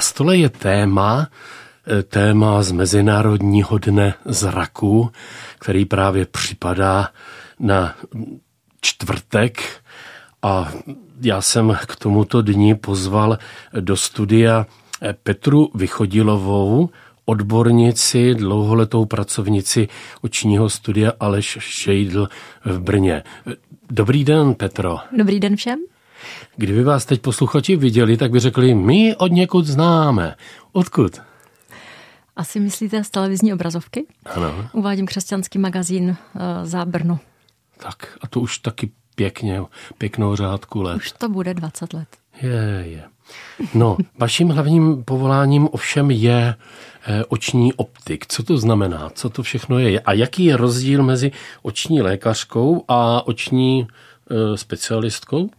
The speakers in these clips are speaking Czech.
Na stole je téma, eh, téma z Mezinárodního dne zraku, který právě připadá na čtvrtek a já jsem k tomuto dni pozval do studia Petru Vychodilovou, odbornici, dlouholetou pracovnici očního studia Aleš Šejdl v Brně. Dobrý den, Petro. Dobrý den všem. Kdyby vás teď posluchači viděli, tak by řekli, my od někud známe. Odkud? Asi myslíte z televizní obrazovky? Ano. Uvádím křesťanský magazín uh, za Brno. Tak a to už taky pěkně, pěknou řádku let. Už to bude 20 let. Je, je. No, vaším hlavním povoláním ovšem je eh, oční optik. Co to znamená? Co to všechno je? A jaký je rozdíl mezi oční lékařkou a oční eh, specialistkou?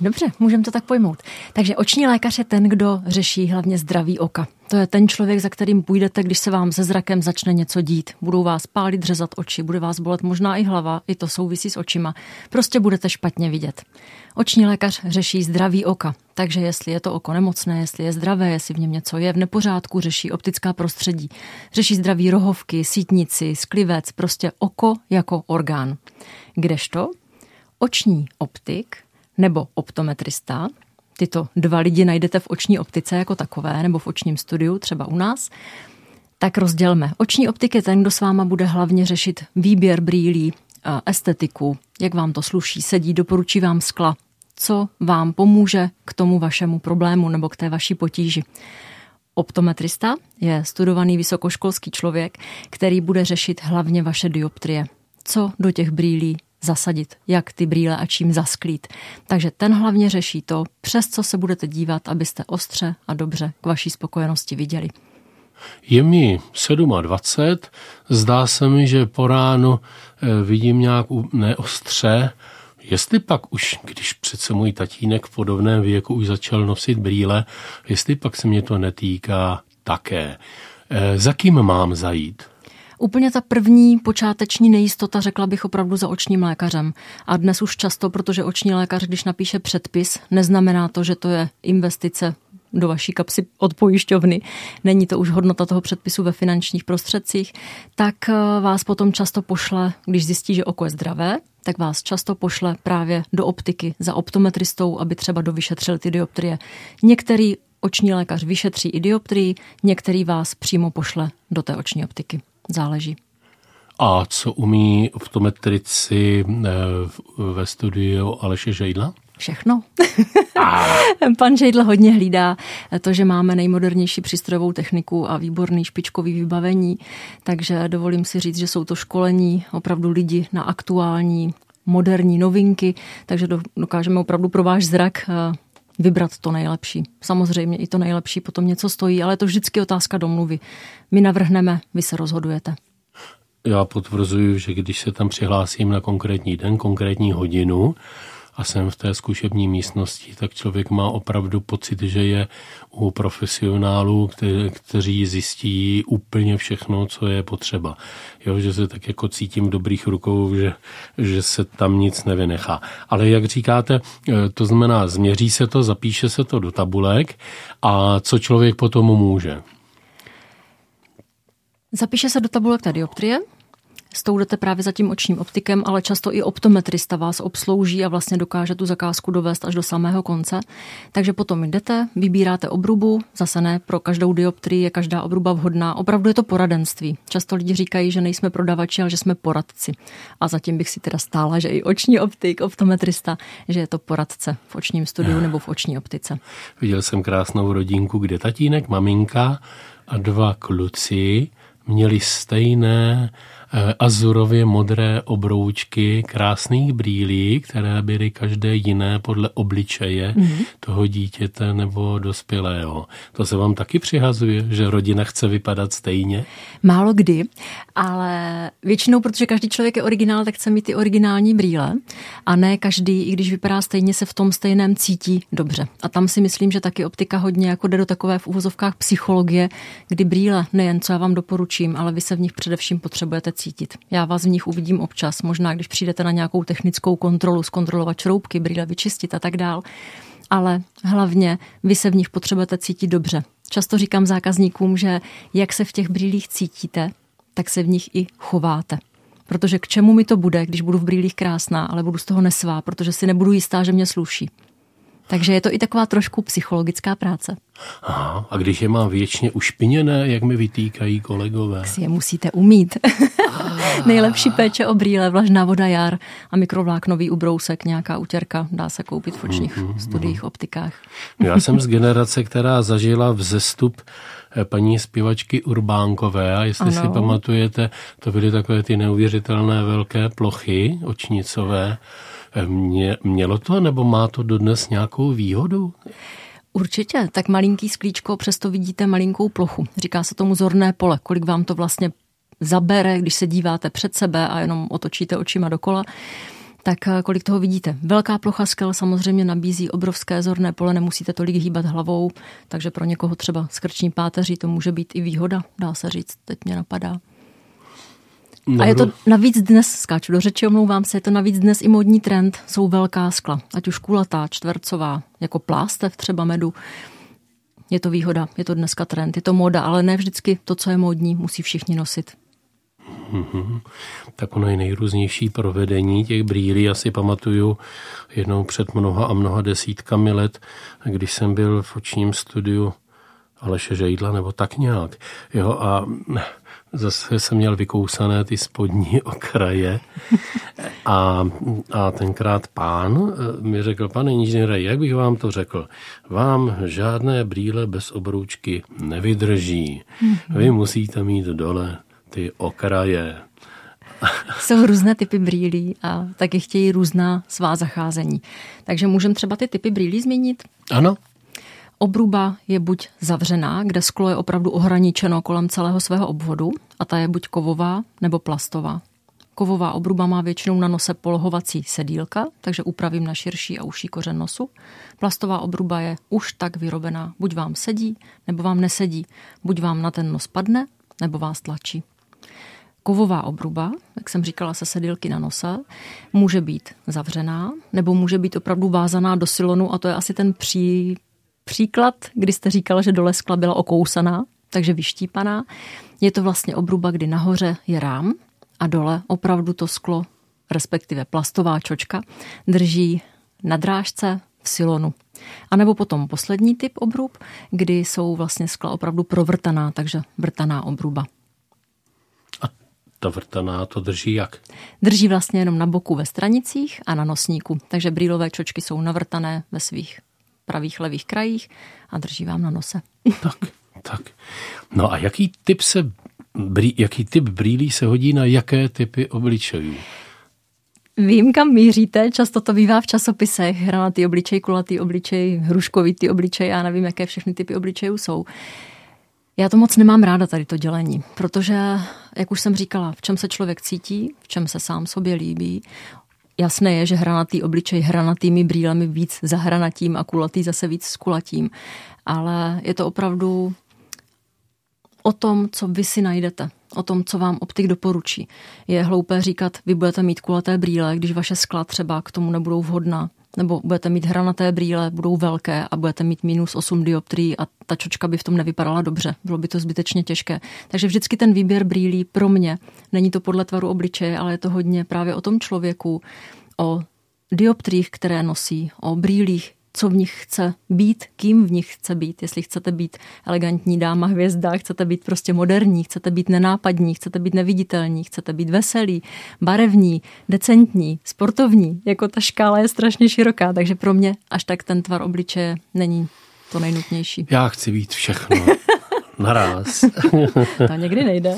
Dobře, můžeme to tak pojmout. Takže oční lékař je ten, kdo řeší hlavně zdraví oka. To je ten člověk, za kterým půjdete, když se vám se zrakem začne něco dít. Budou vás pálit, řezat oči, bude vás bolet možná i hlava, i to souvisí s očima. Prostě budete špatně vidět. Oční lékař řeší zdraví oka, takže jestli je to oko nemocné, jestli je zdravé, jestli v něm něco je v nepořádku, řeší optická prostředí, řeší zdraví rohovky, sítnici, sklivec, prostě oko jako orgán. Kdežto oční optik nebo optometrista, tyto dva lidi najdete v oční optice jako takové nebo v očním studiu, třeba u nás, tak rozdělme. Oční optik je ten, kdo s váma bude hlavně řešit výběr brýlí, estetiku, jak vám to sluší, sedí, doporučí vám skla, co vám pomůže k tomu vašemu problému nebo k té vaší potíži. Optometrista je studovaný vysokoškolský člověk, který bude řešit hlavně vaše dioptrie. Co do těch brýlí zasadit, jak ty brýle a čím zasklít. Takže ten hlavně řeší to, přes co se budete dívat, abyste ostře a dobře k vaší spokojenosti viděli. Je mi 27, zdá se mi, že po ránu eh, vidím nějak neostře, Jestli pak už, když přece můj tatínek v podobném věku už začal nosit brýle, jestli pak se mě to netýká také. E, za kým mám zajít? Úplně ta první počáteční nejistota, řekla bych opravdu za očním lékařem. A dnes už často, protože oční lékař, když napíše předpis, neznamená to, že to je investice do vaší kapsy od pojišťovny, není to už hodnota toho předpisu ve finančních prostředcích, tak eh, vás potom často pošle, když zjistí, že oko je zdravé, tak vás často pošle právě do optiky za optometristou, aby třeba dovyšetřil ty dioptrie. Některý oční lékař vyšetří i dioptrii, některý vás přímo pošle do té oční optiky. Záleží. A co umí optometrici eh, ve studiu Aleše Žejdla? Všechno. Pan Žejdl hodně hlídá to, že máme nejmodernější přístrojovou techniku a výborný špičkový vybavení, takže dovolím si říct, že jsou to školení opravdu lidi na aktuální moderní novinky, takže dokážeme opravdu pro váš zrak eh, vybrat to nejlepší. Samozřejmě i to nejlepší potom něco stojí, ale je to vždycky otázka domluvy. My navrhneme, vy se rozhodujete. Já potvrzuji, že když se tam přihlásím na konkrétní den, konkrétní hodinu, a jsem v té zkušební místnosti, tak člověk má opravdu pocit, že je u profesionálů, kte- kteří zjistí úplně všechno, co je potřeba. Jo, že se tak jako cítím v dobrých rukou, že, že se tam nic nevynechá. Ale jak říkáte, eh, to znamená, změří se to, zapíše se to do tabulek a co člověk potom může? Zapíše se do tabulek ta dioptrie, s tou jdete právě za tím očním optikem, ale často i optometrista vás obslouží a vlastně dokáže tu zakázku dovést až do samého konce. Takže potom jdete, vybíráte obrubu, zase ne pro každou dioptrii je každá obruba vhodná. Opravdu je to poradenství. Často lidi říkají, že nejsme prodavači, ale že jsme poradci. A zatím bych si teda stála, že i oční optik, optometrista, že je to poradce v očním studiu nebo v oční optice. Viděl jsem krásnou rodinku, kde tatínek, maminka a dva kluci měli stejné azurově modré obroučky krásných brýlí, které byly každé jiné podle obličeje mm-hmm. toho dítěte nebo dospělého. To se vám taky přihazuje, že rodina chce vypadat stejně? Málo kdy, ale většinou, protože každý člověk je originál, tak chce mít ty originální brýle a ne každý, i když vypadá stejně, se v tom stejném cítí dobře. A tam si myslím, že taky optika hodně jako jde do takové v úvozovkách psychologie, kdy brýle nejen co já vám doporučím, ale vy se v nich především potřebujete cítit. Já vás v nich uvidím občas, možná když přijdete na nějakou technickou kontrolu, zkontrolovat šroubky, brýle vyčistit a tak dál. Ale hlavně vy se v nich potřebujete cítit dobře. Často říkám zákazníkům, že jak se v těch brýlích cítíte, tak se v nich i chováte. Protože k čemu mi to bude, když budu v brýlích krásná, ale budu z toho nesvá, protože si nebudu jistá, že mě sluší. Takže je to i taková trošku psychologická práce. Aha, a když je mám věčně ušpiněné, jak mi vytýkají kolegové? Tak si je musíte umít. Nejlepší péče o brýle, vlažná voda jar a mikrovláknový ubrousek, nějaká utěrka, dá se koupit v očních mm-hmm. studiích, optikách. Já jsem z generace, která zažila vzestup eh, paní zpěvačky Urbánkové a jestli ano. si pamatujete, to byly takové ty neuvěřitelné velké plochy očnicové. Mě, mělo to nebo má to dodnes nějakou výhodu? Určitě, tak malinký sklíčko, přesto vidíte malinkou plochu. Říká se tomu zorné pole, kolik vám to vlastně zabere, když se díváte před sebe a jenom otočíte očima dokola tak eh, kolik toho vidíte. Velká plocha skel samozřejmě nabízí obrovské zorné pole, nemusíte tolik hýbat hlavou, takže pro někoho třeba skrční páteří to může být i výhoda, dá se říct, teď mě napadá. A je to navíc dnes, skáču do řeči, omlouvám se, je to navíc dnes i modní trend, jsou velká skla, ať už kulatá, čtvercová, jako plástev třeba medu. Je to výhoda, je to dneska trend, je to moda, ale ne vždycky to, co je modní, musí všichni nosit. Mm-hmm. Tak ono je nejrůznější provedení těch brýlí. Já si pamatuju jednou před mnoha a mnoha desítkami let, když jsem byl v očním studiu Aleše Žejdla, nebo tak nějak. Jo, a zase jsem měl vykousané ty spodní okraje a, a tenkrát pán eh, mi řekl, pane inženýre, jak bych vám to řekl, vám žádné brýle bez obroučky nevydrží. Mhm. Vy musíte mít dole ty okraje. Jsou různé typy brýlí a taky chtějí různá svá zacházení. Takže můžeme třeba ty typy brýlí změnit? Ano. Obruba je buď zavřená, kde sklo je opravdu ohraničeno kolem celého svého obvodu a ta je buď kovová nebo plastová. Kovová obruba má většinou na nose polohovací sedílka, takže upravím na širší a užší kořen nosu. Plastová obruba je už tak vyrobená, buď vám sedí, nebo vám nesedí, buď vám na ten nos padne, nebo vás tlačí. Kovová obruba, jak jsem říkala, se sedilky na nose, může být zavřená, nebo může být opravdu vázaná do silonu a to je asi ten pří, příklad, kdy jste říkala, že dole skla byla okousaná, takže vyštípaná. Je to vlastně obruba, kdy nahoře je rám a dole opravdu to sklo, respektive plastová čočka, drží na drážce v silonu. A nebo potom poslední typ obrub, kdy jsou vlastně skla opravdu provrtaná, takže vrtaná obruba ta vrtaná to drží jak? Drží vlastně jenom na boku ve stranicích a na nosníku. Takže brýlové čočky jsou navrtané ve svých pravých levých krajích a drží vám na nose. Tak, tak. No a jaký typ, se, brý, jaký typ brýlí se hodí na jaké typy obličejů? Vím, kam míříte, často to bývá v časopisech, hranatý obličej, kulatý obličej, hruškovitý obličej, já nevím, jaké všechny typy obličejů jsou. Já to moc nemám ráda tady to dělení, protože, jak už jsem říkala, v čem se člověk cítí, v čem se sám sobě líbí. Jasné je, že hranatý obličej hranatými brýlemi víc za hranatím a kulatý zase víc s kulatím. Ale je to opravdu o tom, co vy si najdete, o tom, co vám optik doporučí. Je hloupé říkat, vy budete mít kulaté brýle, když vaše skla třeba k tomu nebudou vhodná nebo budete mít hranaté brýle, budou velké a budete mít minus 8 dioptrií a ta čočka by v tom nevypadala dobře. Bylo by to zbytečně těžké. Takže vždycky ten výběr brýlí pro mě, není to podle tvaru obličeje, ale je to hodně právě o tom člověku, o dioptriích, které nosí, o brýlích, co v nich chce být, kým v nich chce být. Jestli chcete být elegantní dáma hvězda, chcete být prostě moderní, chcete být nenápadní, chcete být neviditelní, chcete být veselý, barevní, decentní, sportovní. Jako ta škála je strašně široká, takže pro mě až tak ten tvar obličeje není to nejnutnější. Já chci být všechno. naraz. to někdy nejde.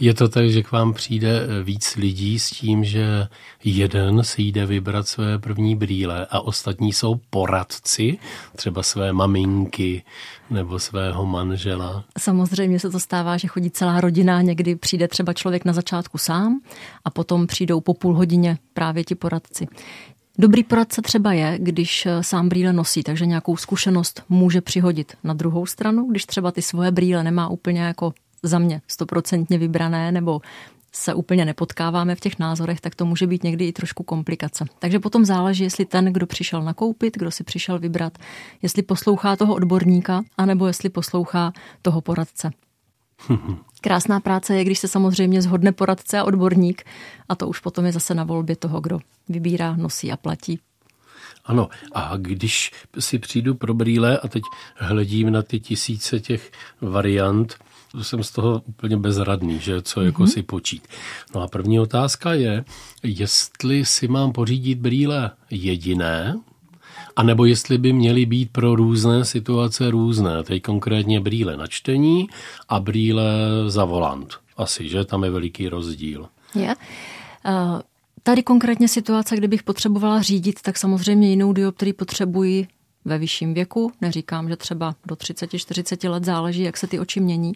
Je to tak, že k vám přijde víc lidí s tím, že jeden si jde vybrat své první brýle a ostatní jsou poradci, třeba své maminky nebo svého manžela. Samozřejmě se to stává, že chodí celá rodina, někdy přijde třeba člověk na začátku sám a potom přijdou po půl hodině právě ti poradci. Dobrý poradce třeba je, když eh, sám brýle nosí, takže nějakou zkušenost může přihodit. Na druhou stranu, když třeba ty svoje brýle nemá úplně jako za mě stoprocentně vybrané nebo se úplně nepotkáváme v těch názorech, tak to může být někdy i trošku komplikace. Takže potom záleží, jestli ten, kdo přišel nakoupit, kdo si přišel vybrat, jestli poslouchá toho odborníka, anebo jestli poslouchá toho poradce. Krásná práce je, když se samozřejmě zhodne poradce a odborník a to už potom je zase na volbě toho, kdo vybírá, nosí a platí. Ano, a když si přijdu pro brýle a teď hledím na ty tisíce těch variant, jsem z toho úplně bezradný, že co jako mm-hmm. si počít. No a první otázka je, jestli si mám pořídit brýle jediné, a nebo jestli by měly být pro různé situace různé. Teď konkrétně brýle na čtení a brýle za volant. Asi, že? Tam je veliký rozdíl. Je. Tady konkrétně situace, kdybych potřebovala řídit, tak samozřejmě jinou dioptrii potřebuji ve vyšším věku, neříkám, že třeba do 30-40 let záleží, jak se ty oči mění,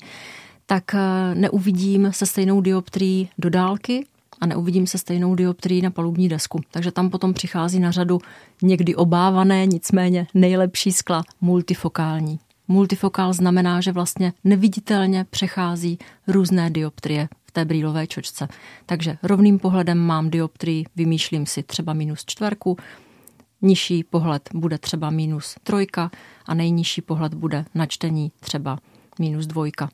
tak eh, neuvidím se stejnou dioptrií do dálky a neuvidím se stejnou dioptrií na palubní desku. Takže tam potom přichází na řadu někdy obávané, nicméně nejlepší skla multifokální. Multifokál znamená, že vlastně neviditelně přechází různé dioptrie v té brýlové čočce. Takže rovným pohledem mám dioptrii, vymýšlím si třeba minus čtverku, Nižší pohled bude třeba minus trojka a nejnižší pohled bude na čtení třeba minus dvojka.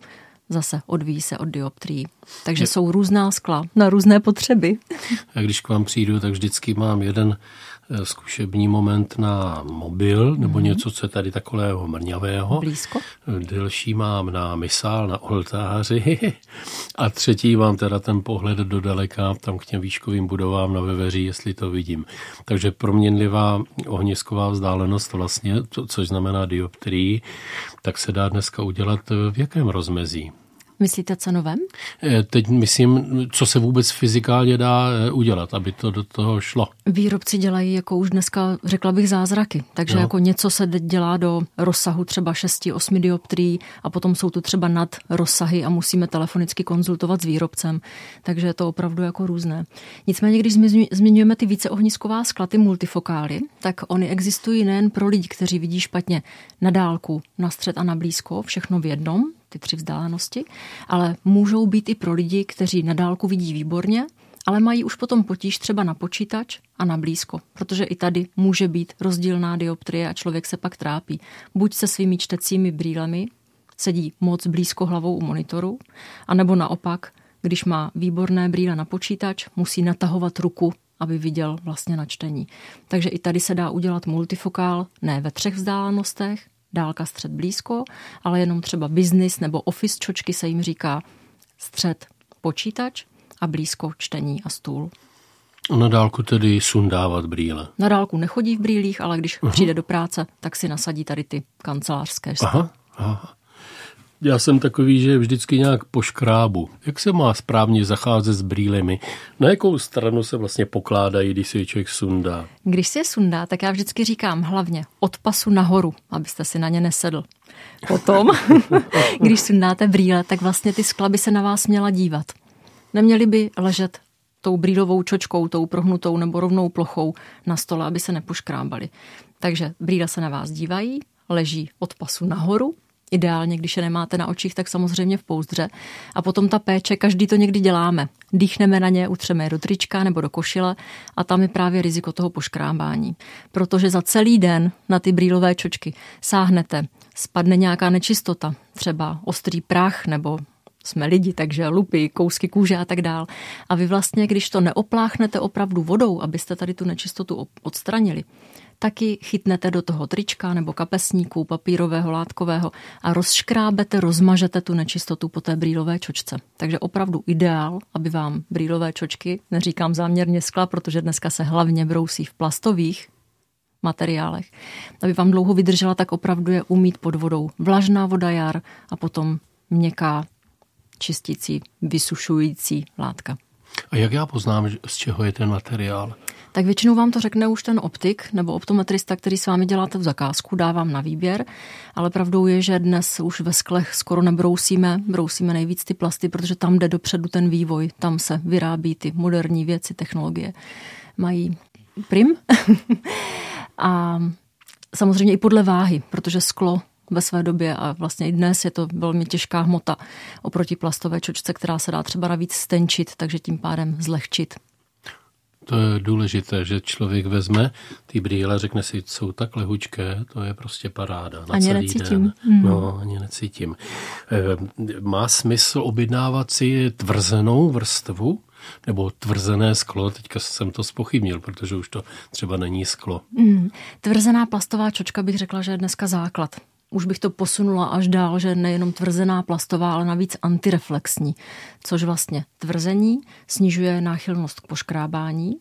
Zase odvíjí se od dioptrií. Takže Je. jsou různá skla na různé potřeby. A když k vám přijdu, tak vždycky mám jeden zkušební moment na mobil nebo mm. něco, co je tady takového mrňavého. Blízko. Delší mám na misál, na oltáři a třetí mám teda ten pohled do daleka, tam k těm výškovým budovám na veveří, jestli to vidím. Takže proměnlivá ohnisková vzdálenost vlastně, což znamená dioptrii, tak se dá dneska udělat v jakém rozmezí? Myslíte cenovém? Eh, teď myslím, co se vůbec fyzikálně dá eh, udělat, aby to do toho šlo. Výrobci dělají jako už dneska, řekla bych, zázraky. Takže no. jako něco se dělá do rozsahu třeba 6-8 dioptrií a potom jsou tu třeba nad rozsahy a musíme telefonicky konzultovat s výrobcem. Takže je to opravdu jako různé. Nicméně, když zmiňujeme ty víceohnisková skla, ty multifokály, tak oni existují nejen pro lidi, kteří vidí špatně na dálku, na střed a na blízko, všechno v jednom, ty tři vzdálenosti, ale můžou být i pro lidi, kteří na dálku vidí výborně, ale mají už potom potíž třeba na počítač a na blízko, protože i tady může být rozdílná dioptrie a člověk se pak trápí. Buď se svými čtecími brýlemi sedí moc blízko hlavou u monitoru, anebo naopak, když má výborné brýle na počítač, musí natahovat ruku, aby viděl vlastně na čtení. Takže i tady se dá udělat multifokál, ne ve třech vzdálenostech, dálka střed blízko, ale jenom třeba business nebo office čočky se jim říká střed počítač a blízko čtení a stůl. Na dálku tedy sundávat brýle. Na dálku nechodí v brýlích, ale když uh-huh. přijde do práce, tak si nasadí tady ty kancelářské. Aha, aha. Já jsem takový, že vždycky nějak poškrábu. Jak se má správně zacházet s brýlemi? Na jakou stranu se vlastně pokládají, když si je člověk sundá? Když si je sundá, tak já vždycky říkám hlavně od pasu nahoru, abyste si na ně nesedl. Potom, když sundáte brýle, tak vlastně ty skla by se na vás měla dívat. Neměly by ležet tou brýlovou čočkou, tou prohnutou nebo rovnou plochou na stole, aby se nepoškrábali. Takže brýle se na vás dívají, leží od pasu nahoru Ideálně, když je nemáte na očích, tak samozřejmě v pouzdře. A potom ta péče, každý to někdy děláme. Dýchneme na ně, utřeme je do trička nebo do košile a tam je právě riziko toho poškrábání. Protože za celý den na ty brýlové čočky sáhnete, spadne nějaká nečistota, třeba ostrý prach nebo jsme lidi, takže lupy, kousky kůže a tak dál. A vy vlastně, když to neopláchnete opravdu vodou, abyste tady tu nečistotu odstranili, taky chytnete do toho trička nebo kapesníku papírového, látkového a rozškrábete, rozmažete tu nečistotu po té brýlové čočce. Takže opravdu ideál, aby vám brýlové čočky, neříkám záměrně skla, protože dneska se hlavně brousí v plastových materiálech, aby vám dlouho vydržela, tak opravdu je umít pod vodou vlažná voda jar a potom měkká čistící, vysušující látka. A jak já poznám, z čeho je ten materiál? tak většinou vám to řekne už ten optik nebo optometrista, který s vámi dělá tu zakázku, dá vám na výběr, ale pravdou je, že dnes už ve sklech skoro nebrousíme, brousíme nejvíc ty plasty, protože tam jde dopředu ten vývoj, tam se vyrábí ty moderní věci, technologie. Mají prim a samozřejmě i podle váhy, protože sklo ve své době a vlastně i dnes je to velmi těžká hmota oproti plastové čočce, která se dá třeba navíc stenčit, takže tím pádem zlehčit. To je důležité, že člověk vezme ty brýle, řekne si, jsou tak lehučké, to je prostě paráda na ani celý necítím. den. Mm. No, ani necítím. E, má smysl objednávat si tvrzenou vrstvu? Nebo tvrzené sklo, teďka jsem to spochybnil, protože už to třeba není sklo. Mm. Tvrzená plastová čočka bych řekla, že je dneska základ už bych to posunula až dál, že nejenom tvrzená plastová, ale navíc antireflexní, což vlastně tvrzení snižuje náchylnost k poškrábání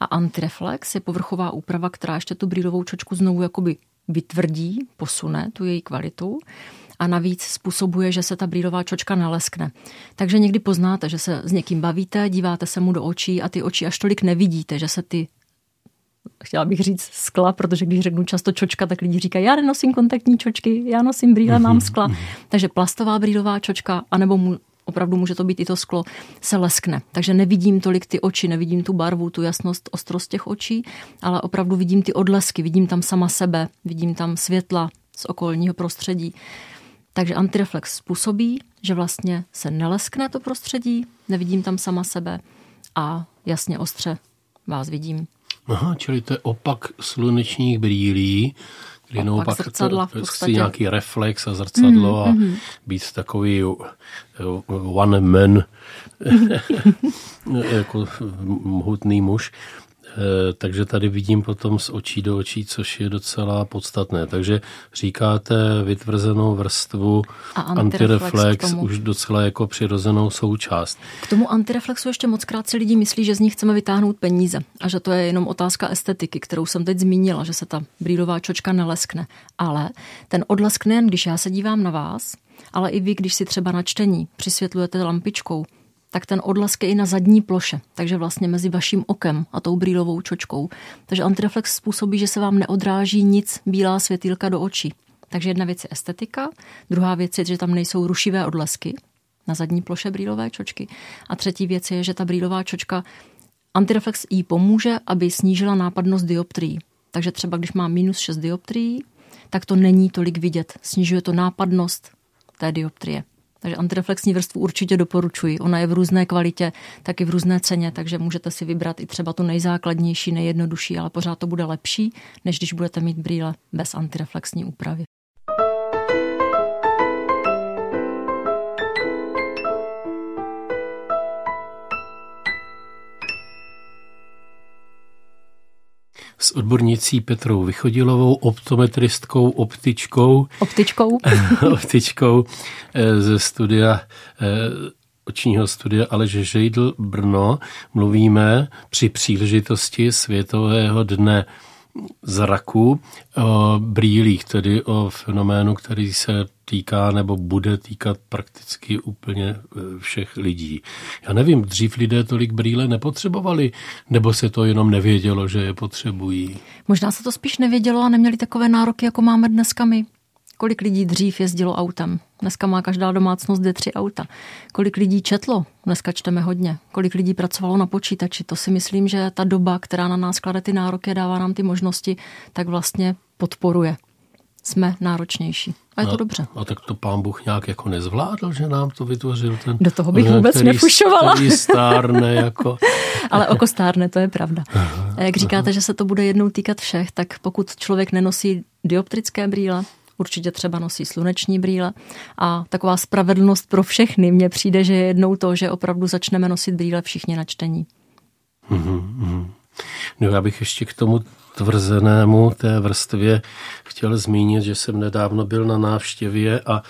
a antireflex je povrchová úprava, která ještě tu brýlovou čočku znovu jakoby vytvrdí, posune tu její kvalitu a navíc způsobuje, že se ta brýlová čočka naleskne. Takže někdy poznáte, že se s někým bavíte, díváte se mu do očí a ty oči až tolik nevidíte, že se ty chtěla bych říct skla, protože když řeknu často čočka, tak lidi říkají, já nenosím kontaktní čočky, já nosím brýle, mám skla. Takže plastová brýlová čočka, anebo mu, opravdu může to být i to sklo, se leskne. Takže nevidím tolik ty oči, nevidím tu barvu, tu jasnost, ostrost těch očí, ale opravdu vidím ty odlesky, vidím tam sama sebe, vidím tam světla z okolního prostředí. Takže antireflex způsobí, že vlastně se neleskne to prostředí, nevidím tam sama sebe a jasně ostře vás vidím. Aha, čili to je opak slunečních brýlí, kdy opak naopak zrcadla to, to nějaký reflex a zrcadlo mm, a mm. být takový one man, jako mohutný muž. Eh, takže tady vidím potom z očí do očí, což je docela podstatné. Takže říkáte vytvrzenou vrstvu a antireflex, antireflex už docela jako přirozenou součást. K tomu antireflexu ještě moc krát si lidi myslí, že z nich chceme vytáhnout peníze a že to je jenom otázka estetiky, kterou jsem teď zmínila, že se ta brýlová čočka neleskne. Ale ten odlesk nejen, když já se dívám na vás, ale i vy, když si třeba na čtení přisvětlujete lampičkou, tak ten odlesk je i na zadní ploše, takže vlastně mezi vaším okem a tou brýlovou čočkou. Takže antireflex způsobí, že se vám neodráží nic bílá světýlka do očí. Takže jedna věc je estetika, druhá věc je, že tam nejsou rušivé odlesky na zadní ploše brýlové čočky a třetí věc je, že ta brýlová čočka antireflex jí pomůže, aby snížila nápadnost dioptrií. Takže třeba když má minus 6 dioptrií, tak to není tolik vidět. Snižuje to nápadnost té dioptrie. Takže antireflexní vrstvu určitě doporučuji. Ona je v různé kvalitě, tak i v různé ceně, takže můžete si vybrat i třeba tu nejzákladnější, nejjednodušší, ale pořád to bude lepší, než když budete mít brýle bez antireflexní úpravy. S odbornicí Petrou Vychodilovou, optometristkou, optičkou. Optičkou. optičkou eh, ze studia eh, očního studia Aleže Žejdl Brno mluvíme při příležitosti Světového dne zraku, o brýlích, tedy o fenoménu, který se týká nebo bude týkat prakticky úplně e, všech lidí. Já nevím, dřív lidé tolik brýle nepotřebovali, nebo se to jenom nevědělo, že je potřebují? Možná se to spíš nevědělo a neměli takové nároky, jako máme dneska my. Kolik lidí dřív jezdilo autem? Dneska má každá domácnost dvě, tři auta. Kolik lidí četlo? Dneska čteme hodně. Kolik lidí pracovalo na počítači? To si myslím, že ta doba, která na nás klade ty nároky, dává nám ty možnosti, tak vlastně podporuje. Jsme náročnější. A je to a, dobře. A tak to pán Bůh nějak jako nezvládl, že nám to vytvořil ten... Do toho bych vůbec který, nefušovala. Který stárne jako... Ale oko stárne, to je pravda. Jak říkáte, že se to bude jednou týkat všech, tak pokud člověk nenosí dioptrické brýle, určitě třeba nosí sluneční brýle a taková spravedlnost pro všechny mně přijde, že je jednou to, že opravdu začneme nosit brýle všichni na čtení. Mm-hmm. No já bych ještě k tomu tvrzenému té vrstvě chtěl zmínit, že jsem nedávno byl na návštěvě a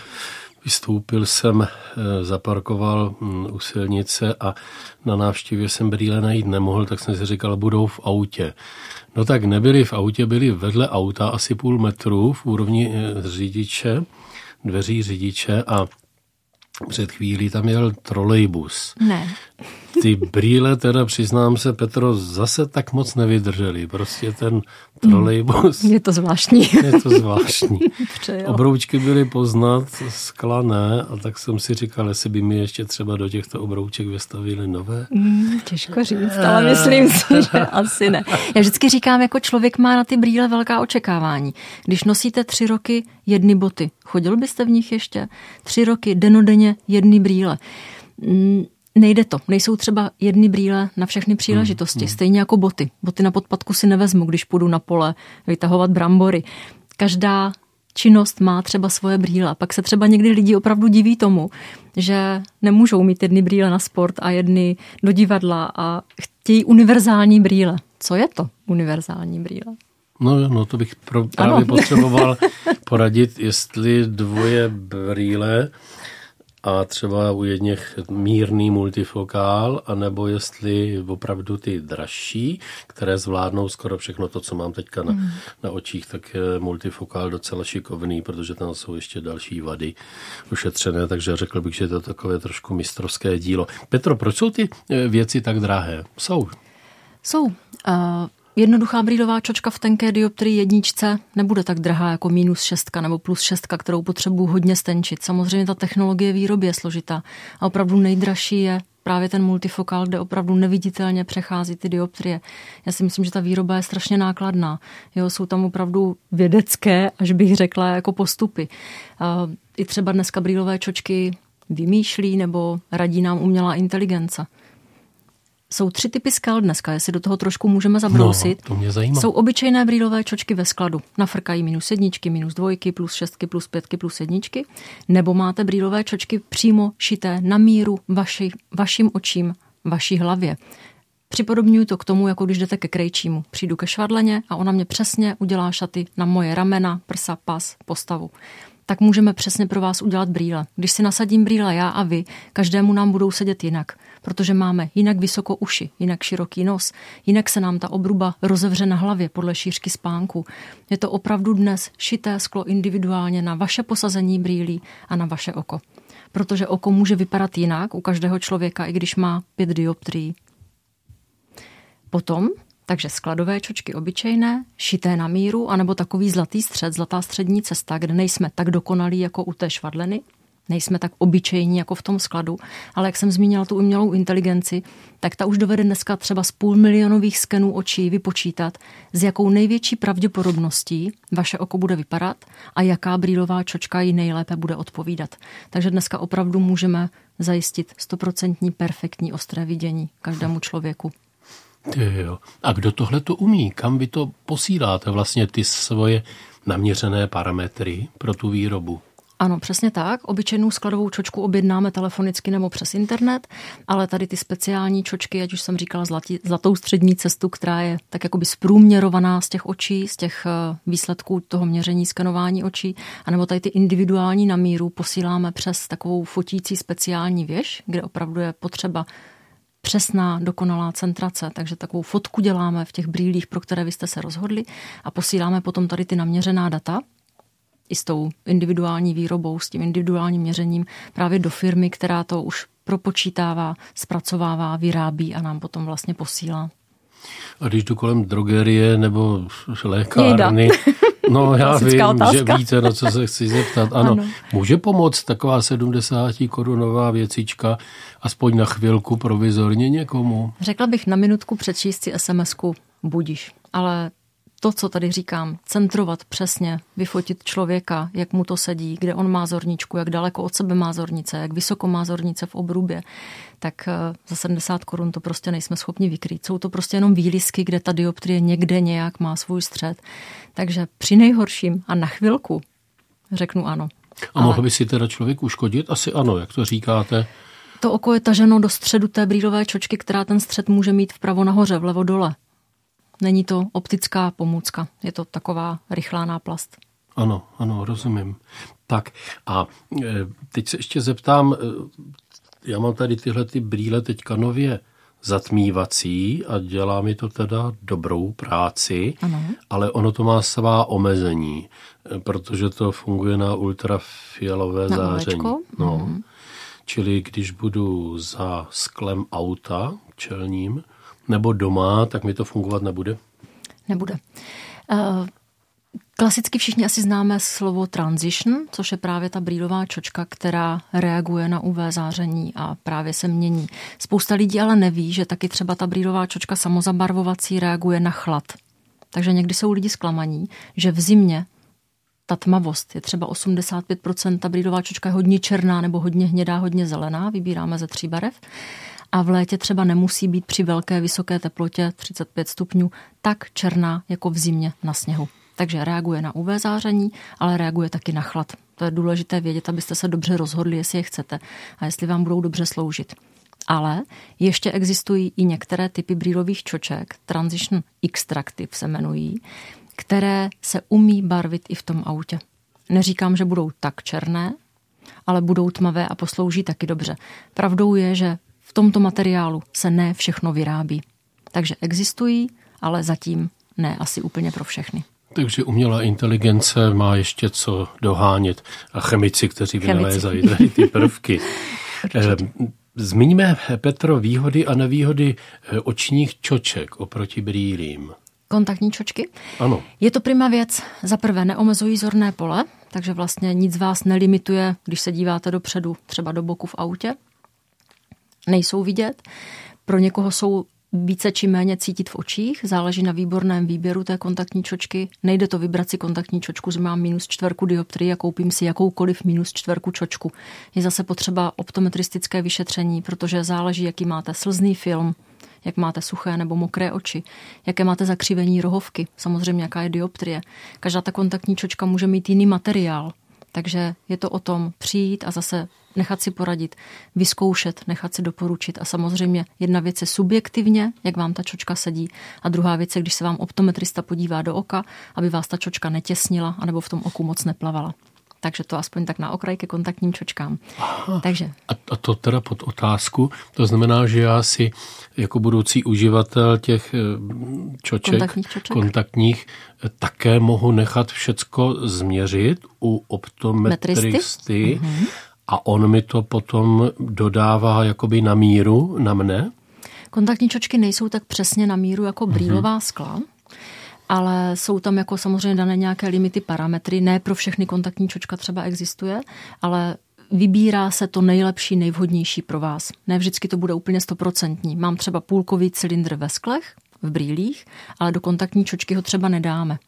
Vystoupil jsem, eh, zaparkoval hm, u silnice a na návštěvě jsem brýle najít nemohl, tak jsem si říkal, budou v autě. No tak nebyli v autě, byli vedle auta asi půl metru v úrovni eh, řidiče, dveří řidiče a před chvílí tam jel trolejbus. Ne. Ty brýle teda, přiznám se, Petro, zase tak moc nevydrželi. Prostě ten trolejbus. Je to zvláštní. Je to zvláštní. Obroučky byly poznat, skla ne, a tak jsem si říkal, jestli by mi ještě třeba do těchto obrouček vystavili nové. Mm, těžko říct, ale myslím si, že asi ne. Já vždycky říkám, jako člověk má na ty brýle velká očekávání. Když nosíte tři roky jedny boty, chodil byste v nich ještě? Tři roky, denodenně jedny brýle. Nejde to. Nejsou třeba jedny brýle na všechny příležitosti, hmm, hmm. stejně jako boty. Boty na podpadku si nevezmu, když půjdu na pole vytahovat brambory. Každá činnost má třeba svoje brýle. Pak se třeba někdy lidi opravdu diví tomu, že nemůžou mít jedny brýle na sport a jedny do divadla a chtějí univerzální brýle. Co je to univerzální brýle? No, no to bych pro, právě ano. potřeboval poradit, jestli dvoje brýle a třeba u jedněch mírný multifokál, anebo jestli opravdu ty dražší, které zvládnou skoro všechno to, co mám teďka na, mm. na očích, tak je multifokál docela šikovný, protože tam jsou ještě další vady ušetřené, takže řekl bych, že to je takové trošku mistrovské dílo. Petro, proč jsou ty eh, věci tak drahé? Jsou. Jsou. Uh... Jednoduchá brýlová čočka v tenké dioptrii jedničce nebude tak drahá jako minus šestka nebo plus šestka, kterou potřebuji hodně stenčit. Samozřejmě ta technologie výroby je složitá a opravdu nejdražší je právě ten multifokál, kde opravdu neviditelně přechází ty dioptrie. Já si myslím, že ta výroba je strašně nákladná. Jo, jsou tam opravdu vědecké, až bych řekla, jako postupy. I třeba dneska brýlové čočky vymýšlí nebo radí nám umělá inteligence. Jsou tři typy skal dneska, jestli do toho trošku můžeme zabrousit. No, to mě zajímá. Jsou obyčejné brýlové čočky ve skladu. Nafrkají minus jedničky, minus dvojky, plus šestky, plus pětky, plus jedničky. Nebo máte brýlové čočky přímo šité na míru vaši, vašim očím, vaší hlavě. Připodobňuji to k tomu, jako když jdete ke krejčímu. Přijdu ke švadleně a ona mě přesně udělá šaty na moje ramena, prsa, pas, postavu tak můžeme přesně pro vás udělat brýle. Když si nasadím brýle já a vy, každému nám budou sedět jinak protože máme jinak vysoko uši, jinak široký nos, jinak se nám ta obruba rozevře na hlavě podle šířky spánku. Je to opravdu dnes šité sklo individuálně na vaše posazení brýlí a na vaše oko. Protože oko může vypadat jinak u každého člověka, i když má pět dioptrií. Potom takže skladové čočky obyčejné, šité na míru, anebo takový zlatý střed, zlatá střední cesta, kde nejsme tak dokonalí jako u té švadleny, nejsme tak obyčejní jako v tom skladu, ale jak jsem zmínila tu umělou inteligenci, tak ta už dovede dneska třeba z půl milionových skenů očí vypočítat, s jakou největší pravděpodobností vaše oko bude vypadat a jaká brýlová čočka ji nejlépe bude odpovídat. Takže dneska opravdu můžeme zajistit stoprocentní perfektní ostré vidění každému člověku. Jo. A kdo tohle to umí? Kam vy to posíláte vlastně ty svoje naměřené parametry pro tu výrobu? Ano, přesně tak. Obyčejnou skladovou čočku objednáme telefonicky nebo přes internet, ale tady ty speciální čočky, ať už jsem říkala zlatí, zlatou střední cestu, která je tak jakoby zprůměrovaná z těch očí, z těch eh, výsledků toho měření, skenování očí, anebo tady ty individuální na míru posíláme přes takovou fotící speciální věž, kde opravdu je potřeba přesná, dokonalá centrace, takže takovou fotku děláme v těch brýlích, pro které vy jste se rozhodli a posíláme potom tady ty naměřená data, i s tou individuální výrobou, s tím individuálním měřením právě do firmy, která to už propočítává, zpracovává, vyrábí a nám potom vlastně posílá. A když jdu kolem drogerie nebo lékárny, no já vím, otázka. že víte, na co se chci zeptat. Ano, ano. může pomoct taková 70 korunová věcička aspoň na chvilku provizorně někomu? Řekla bych na minutku přečíst si SMS-ku budíš, ale to, co tady říkám, centrovat přesně, vyfotit člověka, jak mu to sedí, kde on má zorničku, jak daleko od sebe má zornice, jak vysoko má zornice v obrubě, tak eh, za 70 korun to prostě nejsme schopni vykrýt. Jsou to prostě jenom výlisky, kde ta dioptrie někde nějak má svůj střed. Takže při nejhorším a na chvilku řeknu ano. A mohl by si teda člověk uškodit? Asi ano, jak to říkáte. To oko je taženo do středu té brýlové čočky, která ten střed může mít vpravo nahoře, vlevo dole. Není to optická pomůcka, je to taková rychlá náplast. Ano, ano, rozumím. Tak a e, teď se ještě zeptám, e, já mám tady tyhle ty brýle teďka nově zatmívací a dělá mi to teda dobrou práci, ano. ale ono to má svá omezení, e, protože to funguje na ultrafialové na záření. No. Mm. Čili když budu za sklem auta čelním nebo doma, tak mi to fungovat nebude? Nebude. Uh... Klasicky všichni asi známe slovo transition, což je právě ta brýlová čočka, která reaguje na UV záření a právě se mění. Spousta lidí ale neví, že taky třeba ta brýlová čočka samozabarvovací reaguje na chlad. Takže někdy jsou lidi zklamaní, že v zimě ta tmavost je třeba 85%, ta brýlová čočka je hodně černá nebo hodně hnědá, hodně zelená, vybíráme ze tří barev. A v létě třeba nemusí být při velké vysoké teplotě 35 stupňů tak černá jako v zimě na sněhu. Takže reaguje na UV záření, ale reaguje taky na chlad. To je důležité vědět, abyste se dobře rozhodli, jestli je chcete a jestli vám budou dobře sloužit. Ale ještě existují i některé typy brýlových čoček, Transition Extractive se jmenují, které se umí barvit i v tom autě. Neříkám, že budou tak černé, ale budou tmavé a poslouží taky dobře. Pravdou je, že v tomto materiálu se ne všechno vyrábí. Takže existují, ale zatím ne asi úplně pro všechny. Takže umělá inteligence má ještě co dohánět a chemici, kteří vynalézají tady ty prvky. Eh, zmiňme, Petro, výhody a nevýhody eh, očních čoček oproti brýlím. Kontaktní čočky? Ano. Je to prima věc. Za prvé neomezují zorné pole, takže vlastně nic vás nelimituje, když se díváte dopředu, třeba do boku v autě. Nejsou vidět. Pro někoho jsou více či méně cítit v očích, záleží na výborném výběru té kontaktní čočky. Nejde to vybrat si kontaktní čočku, že mám minus čtverku dioptrii a koupím si jakoukoliv minus čtverku čočku. Je zase potřeba optometristické vyšetření, protože záleží, jaký máte slzný film, jak máte suché nebo mokré oči, jaké máte zakřivení rohovky, samozřejmě jaká je dioptrie. Každá ta kontaktní čočka může mít jiný materiál, takže je to o tom přijít a zase nechat si poradit, vyzkoušet, nechat si doporučit. A samozřejmě jedna věc je subjektivně, jak vám ta čočka sedí, a druhá věc je, když se vám optometrista podívá do oka, aby vás ta čočka netěsnila, anebo v tom oku moc neplavala. Takže to aspoň tak na okraj ke kontaktním čočkám. Aha. Takže. A, to teda pod otázku, to znamená, že já si jako budoucí uživatel těch eh, čoček, kontaktních, čoček. kontaktních eh, také mohu nechat všecko změřit u optometristy mm-hmm. a on mi to potom dodává jakoby na míru na mne? Kontaktní čočky nejsou tak přesně na míru jako brýlová mm-hmm. skla, ale jsou tam jako samozřejmě dané nějaké limity, parametry. Ne pro všechny kontaktní čočka třeba existuje, ale vybírá se to nejlepší, nejvhodnější pro vás. Ne vždycky to bude úplně stoprocentní. Mám třeba půlkový cylindr ve sklech, v brýlích, ale do kontaktní čočky ho třeba nedáme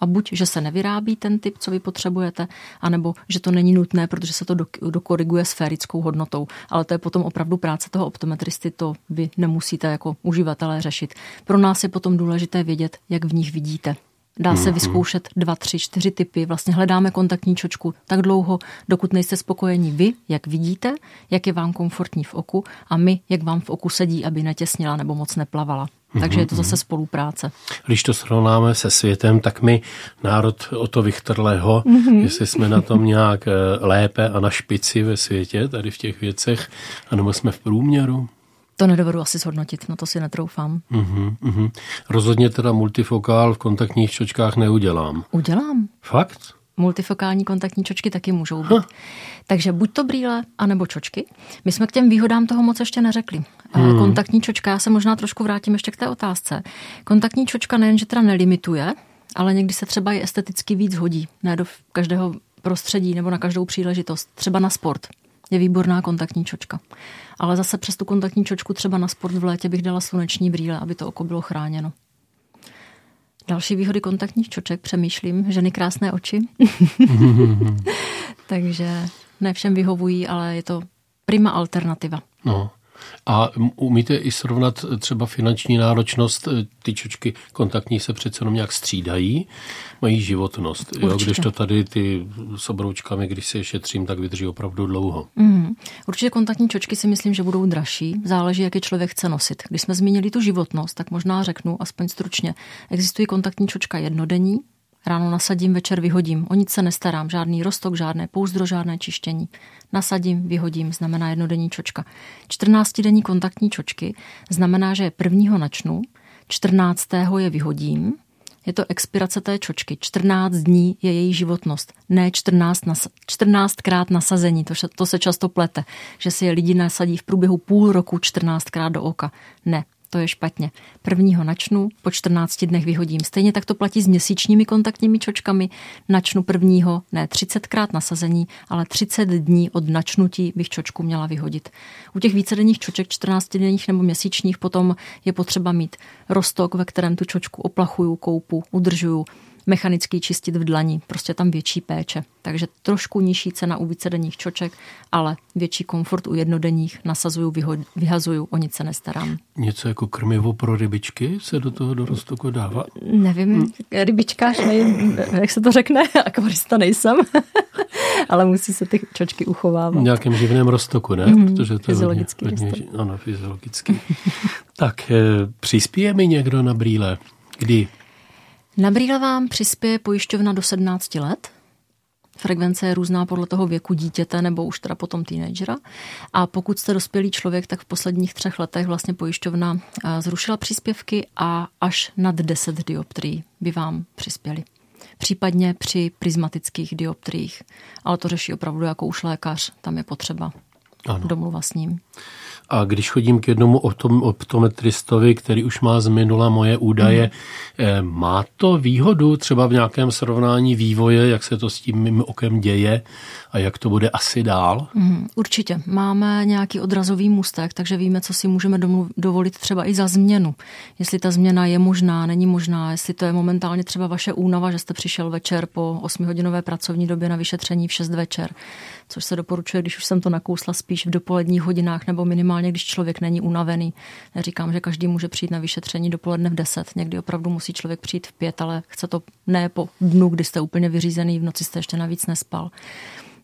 a buď, že se nevyrábí ten typ, co vy potřebujete, anebo že to není nutné, protože se to dokoriguje sférickou hodnotou. Ale to je potom opravdu práce toho optometristy, to vy nemusíte jako uživatelé řešit. Pro nás je potom důležité vědět, jak v nich vidíte. Dá se mhm. vyzkoušet dva, tři, čtyři typy. Vlastně hledáme kontaktní čočku tak dlouho, dokud nejste spokojeni vy, jak vidíte, jak je vám komfortní v oku a my, jak vám v oku sedí, aby netěsnila nebo moc neplavala. Takže je to zase spolupráce. Když to srovnáme se světem, tak my, národ o to vychtrlého, mm-hmm. jestli jsme na tom nějak eh, lépe a na špici ve světě, tady v těch věcech, anebo jsme v průměru? To nedovedu asi zhodnotit, na to si netroufám. Uh-huh, uh-huh. Rozhodně teda multifokál v kontaktních čočkách neudělám. Udělám. Fakt? Multifokální kontaktní čočky taky můžou být. Huh. Takže buď to brýle, anebo čočky. My jsme k těm výhodám toho moc ještě neřekli. Hmm. Kontaktní čočka, já se možná trošku vrátím ještě k té otázce. Kontaktní čočka nejen, že teda nelimituje, ale někdy se třeba i esteticky víc hodí. Ne do každého prostředí nebo na každou příležitost. Třeba na sport je výborná kontaktní čočka. Ale zase přes tu kontaktní čočku třeba na sport v létě bych dala sluneční brýle, aby to oko bylo chráněno. Další výhody kontaktních čoček, přemýšlím, ženy krásné oči. Takže ne všem vyhovují, ale je to prima alternativa. No. A umíte i srovnat třeba finanční náročnost? Ty čočky kontaktní se přece jenom nějak střídají, mají životnost. Jo? Když to tady ty s obroučkami, když se je šetřím, tak vydrží opravdu dlouho. Mm. Určitě kontaktní čočky si myslím, že budou dražší. Záleží, jaký člověk chce nosit. Když jsme zmínili tu životnost, tak možná řeknu, aspoň stručně, existují kontaktní čočka jednodenní, Ráno nasadím, večer vyhodím. O nic se nestarám, žádný rostok, žádné pouzdro, žádné čištění. Nasadím, vyhodím, znamená jednodenní čočka. 14-denní kontaktní čočky znamená, že prvního načnu, 14. je vyhodím, Je to expirace té čočky. 14 dní je její životnost, ne 14, nas, 14 krát nasazení. To, to se často plete, že si je lidi nasadí v průběhu půl roku 14 krát do oka. Ne, to je špatně. Prvního načnu, po 14 dnech vyhodím. Stejně tak to platí s měsíčními kontaktními čočkami. Načnu prvního, ne 30krát nasazení, ale 30 dní od načnutí bych čočku měla vyhodit. U těch vícedenních čoček, 14 denních nebo měsíčních, potom je potřeba mít rostok, ve kterém tu čočku oplachuju, koupu, udržuju mechanicky čistit v dlani, prostě tam větší péče. Takže trošku nižší cena u vícedenních čoček, ale větší komfort u jednodenních, nasazuju, vyhazuju, o nic se nestarám. Něco jako krmivo pro rybičky se do toho do roztoku dává? Nevím, hmm. rybičkář, nevím, jak se to řekne, akvarista nejsem, ale musí se ty čočky uchovávat. V nějakém živném roztoku, ne? Mm, Protože to fyziologický je hodně, hodně, Ano, fyziologický. tak, e, přispěje mi někdo na brýle? Kdy? Na brýle vám přispěje pojišťovna do 17 let. Frekvence je různá podle toho věku dítěte nebo už teda potom teenagera. A pokud jste dospělý člověk, tak v posledních třech letech vlastně pojišťovna eh, zrušila příspěvky a až nad 10 dioptrií by vám přispěli. Případně při prismatických dioptriích. Ale to řeší opravdu jako už lékař, tam je potřeba ano. domluva s ním. A když chodím k jednomu optometristovi, který už má z minula moje údaje, mm. má to výhodu třeba v nějakém srovnání vývoje, jak se to s tím mým okem děje a jak to bude asi dál? Mm, určitě. Máme nějaký odrazový můstek, takže víme, co si můžeme dovolit třeba i za změnu. Jestli ta změna je možná, není možná, jestli to je momentálně třeba vaše únava, že jste přišel večer po 8-hodinové pracovní době na vyšetření v 6 večer, což se doporučuje, když už jsem to nakousla spíš v dopoledních hodinách nebo minimálně, když člověk není unavený. Neříkám, že každý může přijít na vyšetření dopoledne v 10, někdy opravdu musí člověk přijít v 5, ale chce to ne po dnu, kdy jste úplně vyřízený, v noci jste ještě navíc nespal.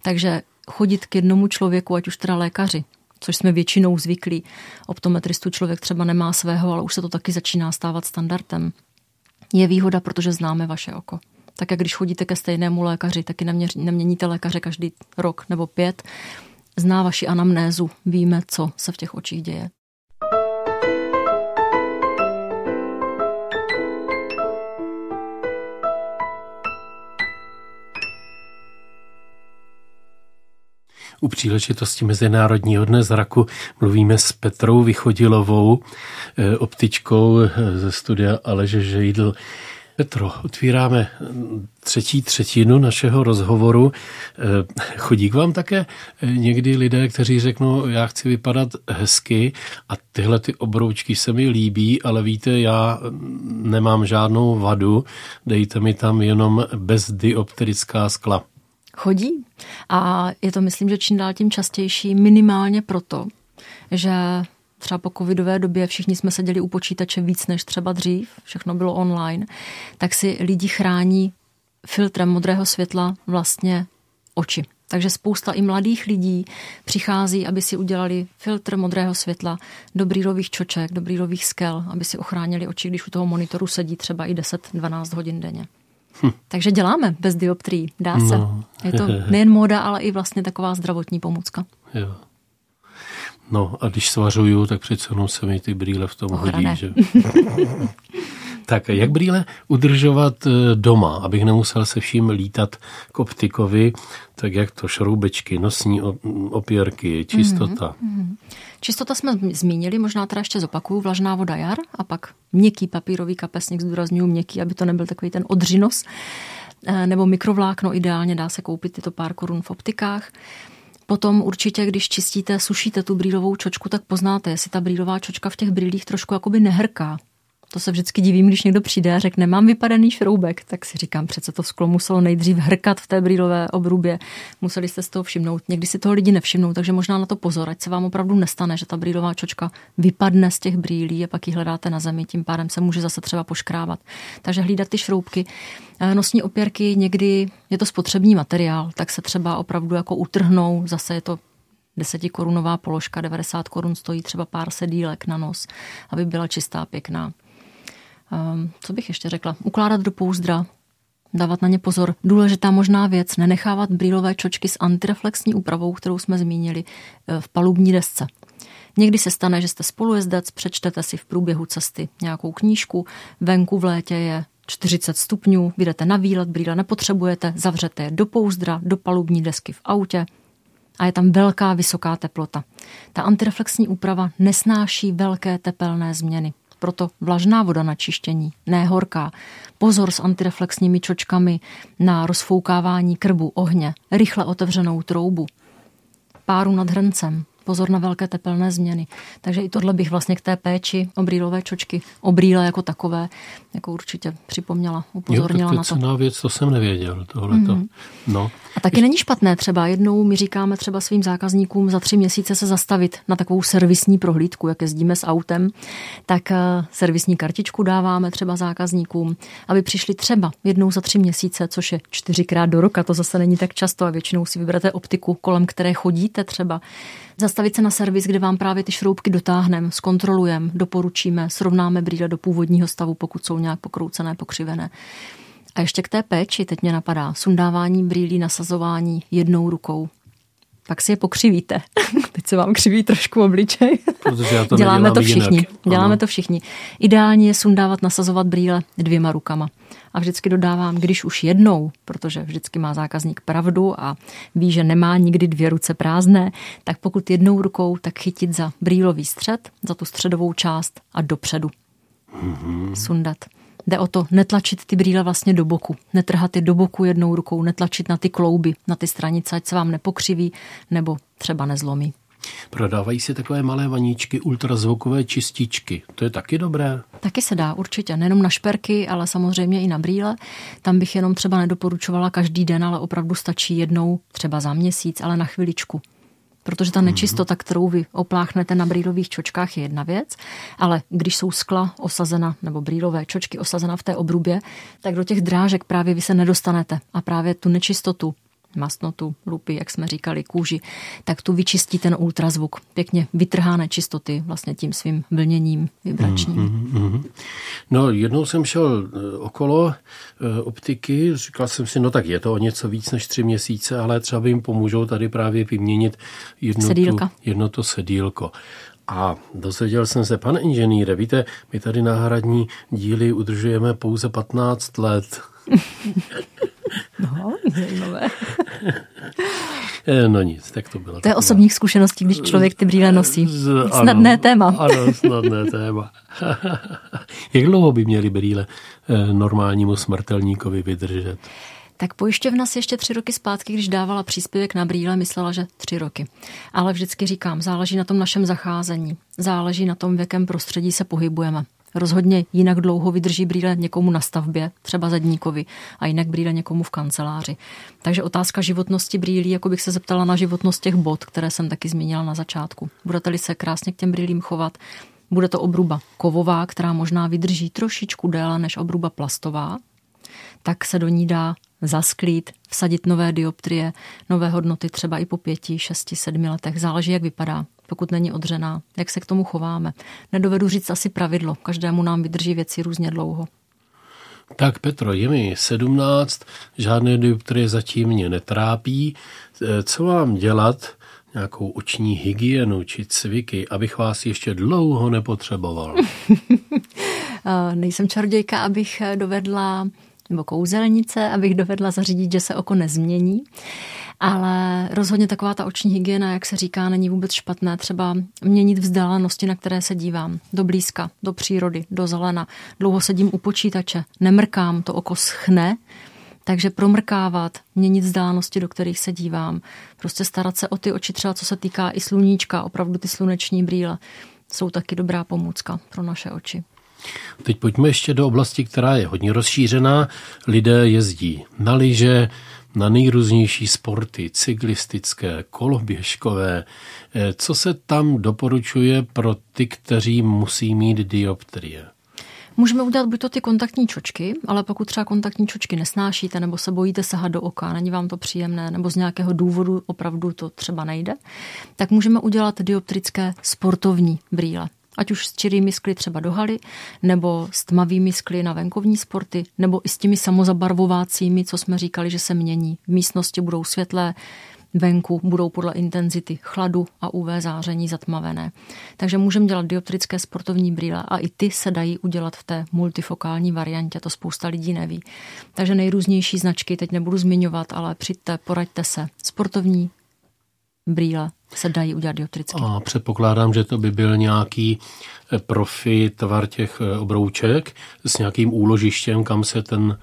Takže chodit k jednomu člověku, ať už teda lékaři, což jsme většinou zvyklí. Optometristu člověk třeba nemá svého, ale už se to taky začíná stávat standardem. Je výhoda, protože známe vaše oko. Tak jak když chodíte ke stejnému lékaři, taky neměníte lékaře každý rok nebo pět, zná vaši anamnézu, víme, co se v těch očích děje. U příležitosti Mezinárodního dne zraku mluvíme s Petrou Vychodilovou, eh, optičkou eh, ze studia Aleže Žejdl. Petro, otvíráme třetí třetinu našeho rozhovoru. Eh, chodí k vám také někdy lidé, kteří řeknou, já chci vypadat hezky a tyhle ty obroučky se mi líbí, ale víte, já nemám žádnou vadu, dejte mi tam jenom bezdioptrická skla chodí. A je to, myslím, že čím dál tím častější, minimálně proto, že třeba po covidové době všichni jsme seděli u počítače víc než třeba dřív, všechno bylo online, tak si lidi chrání filtrem modrého světla vlastně oči. Takže spousta i mladých lidí přichází, aby si udělali filtr modrého světla do brýlových čoček, do brýlových skel, aby si ochránili oči, když u toho monitoru sedí třeba i 10-12 hodin denně. Hm. Takže děláme bez dioptrií, dá se. No. Je to nejen móda, ale i vlastně taková zdravotní pomůcka. Jo. No a když svařuju, tak přece jenom se mi ty brýle v tom Ochrané. hodí. Že? tak jak brýle udržovat eh, doma, abych nemusel se vším lítat k optikovi, tak jak to šroubečky, nosní opěrky, čistota. Mm-hmm. Čistota jsme zmínili, možná teda ještě zopakuju, vlažná voda jar a pak měkký papírový kapesník, zdůraznuju měkký, aby to nebyl takový ten odřinos, eh, nebo mikrovlákno ideálně dá se koupit tyto pár korun v optikách. Potom určitě, když čistíte, sušíte tu brýlovou čočku, tak poznáte, jestli ta brýlová čočka v těch brýlích trošku jakoby nehrká. To se vždycky divím, když někdo přijde a řekne, mám vypadaný šroubek, tak si říkám, přece to sklo muselo nejdřív hrkat v té brýlové obrubě. Museli jste z toho všimnout. Někdy si toho lidi nevšimnou, takže možná na to pozor, ať se vám opravdu nestane, že ta brýlová čočka vypadne z těch brýlí a pak ji hledáte na zemi, tím pádem se může zase třeba poškrávat. Takže hlídat ty šroubky. Eh, nosní opěrky někdy je to spotřební materiál, tak se třeba opravdu jako utrhnou, zase je to korunová položka, 90 korun stojí třeba pár sedílek na nos, aby byla čistá, pěkná. Um, co bych ještě řekla? Ukládat do pouzdra, dávat na ně pozor. Důležitá možná věc, nenechávat brýlové čočky s antireflexní úpravou, kterou jsme zmínili eh, v palubní desce. Někdy se stane, že jste spolujezdec, přečtete si v průběhu cesty nějakou knížku, venku v létě je 40 stupňů, vyjdete na výlet, brýle nepotřebujete, zavřete je do pouzdra, do palubní desky v autě a je tam velká vysoká teplota. Ta antireflexní úprava nesnáší velké tepelné změny. Proto vlažná voda na čištění, ne horká. Pozor s antireflexními čočkami na rozfoukávání krbu, ohně, rychle otevřenou troubu. Páru nad hrncem, pozor na velké tepelné změny. Takže i tohle bych vlastně k té péči o brýlové čočky, o brýle jako takové, jako určitě připomněla, upozornila jo, tak to na to. Je věc, to jsem nevěděl, tohleto. Mm-hmm. No. A taky není špatné třeba jednou, my říkáme třeba svým zákazníkům za tři měsíce se zastavit na takovou servisní prohlídku, jak jezdíme s autem, tak eh, servisní kartičku dáváme třeba zákazníkům, aby přišli třeba jednou za tři měsíce, což je čtyřikrát do roka, to zase není tak často a většinou si vyberete optiku, kolem které chodíte třeba. Zastavit se na servis, kde vám právě ty šroubky dotáhneme, zkontrolujeme, doporučíme, srovnáme brýle do původního stavu, pokud jsou nějak pokroucené, pokřivené. A ještě k té péči teď mě napadá sundávání brýlí, nasazování jednou rukou. Pak si je pokřivíte. Teď se vám křiví trošku obličej. Protože já to Děláme to všichni. Jinak. Děláme ano. to všichni. Ideálně je sundávat, nasazovat brýle dvěma rukama. A vždycky dodávám, když už jednou, protože vždycky má zákazník pravdu a ví, že nemá nikdy dvě ruce prázdné, tak pokud jednou rukou, tak chytit za brýlový střed, za tu středovou část a dopředu. Mm-hmm. Sundat. Jde o to netlačit ty brýle vlastně do boku, netrhat je do boku jednou rukou, netlačit na ty klouby, na ty stranice, ať se vám nepokřiví nebo třeba nezlomí. Prodávají si takové malé vaníčky, ultrazvukové čističky. To je taky dobré? Taky se dá, určitě. Nejenom na šperky, ale samozřejmě i na brýle. Tam bych jenom třeba nedoporučovala každý den, ale opravdu stačí jednou, třeba za měsíc, ale na chviličku protože ta nečistota, kterou vy opláchnete na brýlových čočkách, je jedna věc, ale když jsou skla osazena, nebo brýlové čočky osazena v té obrubě, tak do těch drážek právě vy se nedostanete a právě tu nečistotu masnotu, lupy, jak jsme říkali, kůži, tak tu vyčistí ten ultrazvuk. Pěkně vytrhá nečistoty vlastně tím svým vlněním vibračním. Mm, mm, mm. No, jednou jsem šel eh, okolo e, optiky, říkal jsem si, no tak je to o něco víc než tři měsíce, ale třeba jim pomůžou tady právě vyměnit jedno, tu, jedno to sedílko. A dozvěděl jsem se, pane inženýre, víte, my tady náhradní díly udržujeme pouze 15 let. No, zajímavé. No nic, tak to bylo. To je osobních zkušeností, když člověk ty brýle nosí. Z, snadné ano, téma. Ano, snadné téma. Jak dlouho by měly brýle eh, normálnímu smrtelníkovi vydržet? Tak pojišťovna si ještě tři roky zpátky, když dávala příspěvek na brýle, myslela, že tři roky. Ale vždycky říkám, záleží na tom našem zacházení. Záleží na tom, v jakém prostředí se pohybujeme. Rozhodně jinak dlouho vydrží brýle někomu na stavbě, třeba zadníkovi, a jinak brýle někomu v kanceláři. Takže otázka životnosti brýlí, jako bych se zeptala na životnost těch bod, které jsem taky zmínila na začátku. Budete-li se krásně k těm brýlím chovat, bude to obruba kovová, která možná vydrží trošičku déle než obruba plastová, tak se do ní dá zasklít, vsadit nové dioptrie, nové hodnoty třeba i po pěti, šesti, sedmi letech. Záleží, jak vypadá pokud není odřená. Jak se k tomu chováme? Nedovedu říct asi pravidlo. Každému nám vydrží věci různě dlouho. Tak Petro, je mi 17, žádné dioptrie zatím mě netrápí. E, co mám dělat? Nějakou oční hygienu či cviky, abych vás ještě dlouho nepotřeboval. Nejsem čarodějka, abych dovedla nebo kouzelnice, abych dovedla zařídit, že se oko nezmění. Ale rozhodně taková ta oční hygiena, jak se říká, není vůbec špatné. Třeba měnit vzdálenosti, na které se dívám. Do blízka, do přírody, do zelena. Dlouho sedím u počítače, nemrkám, to oko schne, takže promrkávat, měnit vzdálenosti, do kterých se dívám, prostě starat se o ty oči, třeba co se týká i sluníčka, opravdu ty sluneční brýle, jsou taky dobrá pomůcka pro naše oči. Teď pojďme ještě do oblasti, která je hodně rozšířená. Lidé jezdí na lyže, na nejrůznější sporty, cyklistické, koloběžkové. Eh, co se tam doporučuje pro ty, kteří musí mít dioptrie? Můžeme udělat buď to ty kontaktní čočky, ale pokud třeba kontaktní čočky nesnášíte nebo se bojíte sahat do oka, není vám to příjemné, nebo z nějakého důvodu opravdu to třeba nejde, tak můžeme udělat dioptrické sportovní brýle ať už s čirými skly třeba do haly, nebo s tmavými skly na venkovní sporty, nebo i s těmi samozabarvovácími, co jsme říkali, že se mění. V místnosti budou světlé, venku budou podle intenzity chladu a UV záření zatmavené. Takže můžeme dělat dioptrické sportovní brýle a i ty se dají udělat v té multifokální variantě, to spousta lidí neví. Takže nejrůznější značky, teď nebudu zmiňovat, ale přijďte, poraďte se. Sportovní brýle se dají udělat dioptricky. A předpokládám, že to by byl nějaký eh, profi tvar těch eh, obrouček s nějakým úložištěm, kam se ten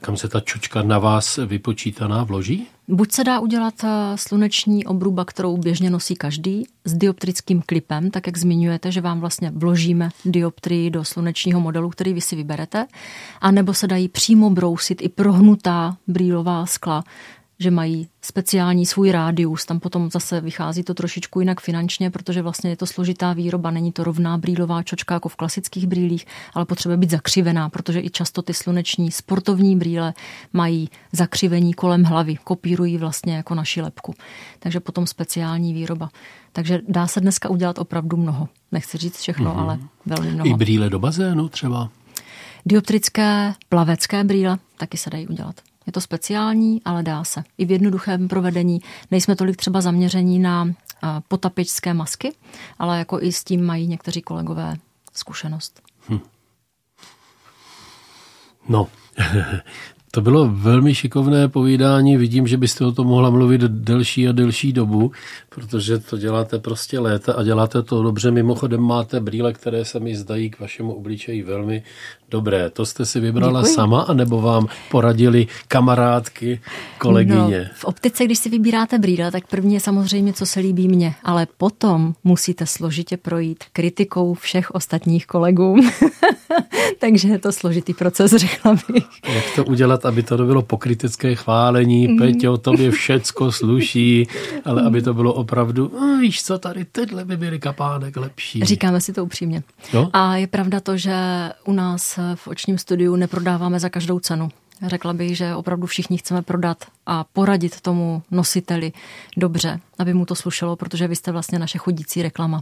kam se ta čočka na vás vypočítaná vloží? Buď se dá udělat eh, sluneční obruba, kterou běžně nosí každý, s dioptrickým klipem, tak jak zmiňujete, že vám vlastně vložíme dioptrii do slunečního modelu, který vy si vyberete, a nebo se dají přímo brousit i prohnutá brýlová skla že mají speciální svůj rádius, tam potom zase vychází to trošičku jinak finančně, protože vlastně je to složitá výroba, není to rovná brýlová čočka jako v klasických brýlích, ale potřebuje být zakřivená, protože i často ty sluneční sportovní brýle mají zakřivení kolem hlavy, kopírují vlastně jako naši lepku. Takže potom speciální výroba. Takže dá se dneska udělat opravdu mnoho. Nechci říct všechno, mm-hmm. ale velmi mnoho. I brýle do bazénu třeba? Dioptrické plavecké brýle taky se dají udělat. Je to speciální, ale dá se. I v jednoduchém provedení nejsme tolik třeba zaměření na potapičské masky, ale jako i s tím mají někteří kolegové zkušenost. Hm. No, To bylo velmi šikovné povídání. Vidím, že byste o tom mohla mluvit delší a delší dobu, protože to děláte prostě léta a děláte to dobře. Mimochodem máte brýle, které se mi zdají k vašemu obličeji velmi dobré. To jste si vybrala Děkuji. sama, anebo vám poradili kamarádky, kolegyně? No, v optice, když si vybíráte brýle, tak první je samozřejmě, co se líbí mně, ale potom musíte složitě projít kritikou všech ostatních kolegů. Takže je to složitý proces, řekla bych. Jak to udělat, aby to bylo pokrytecké chválení, mm. Peťo, tobě všecko sluší, ale aby to bylo opravdu, no, víš co, tady tyhle by byly kapánek lepší. Říkáme si to upřímně. No? A je pravda to, že u nás v očním studiu neprodáváme za každou cenu. Řekla bych, že opravdu všichni chceme prodat a poradit tomu nositeli dobře, aby mu to slušelo, protože vy jste vlastně naše chodící reklama.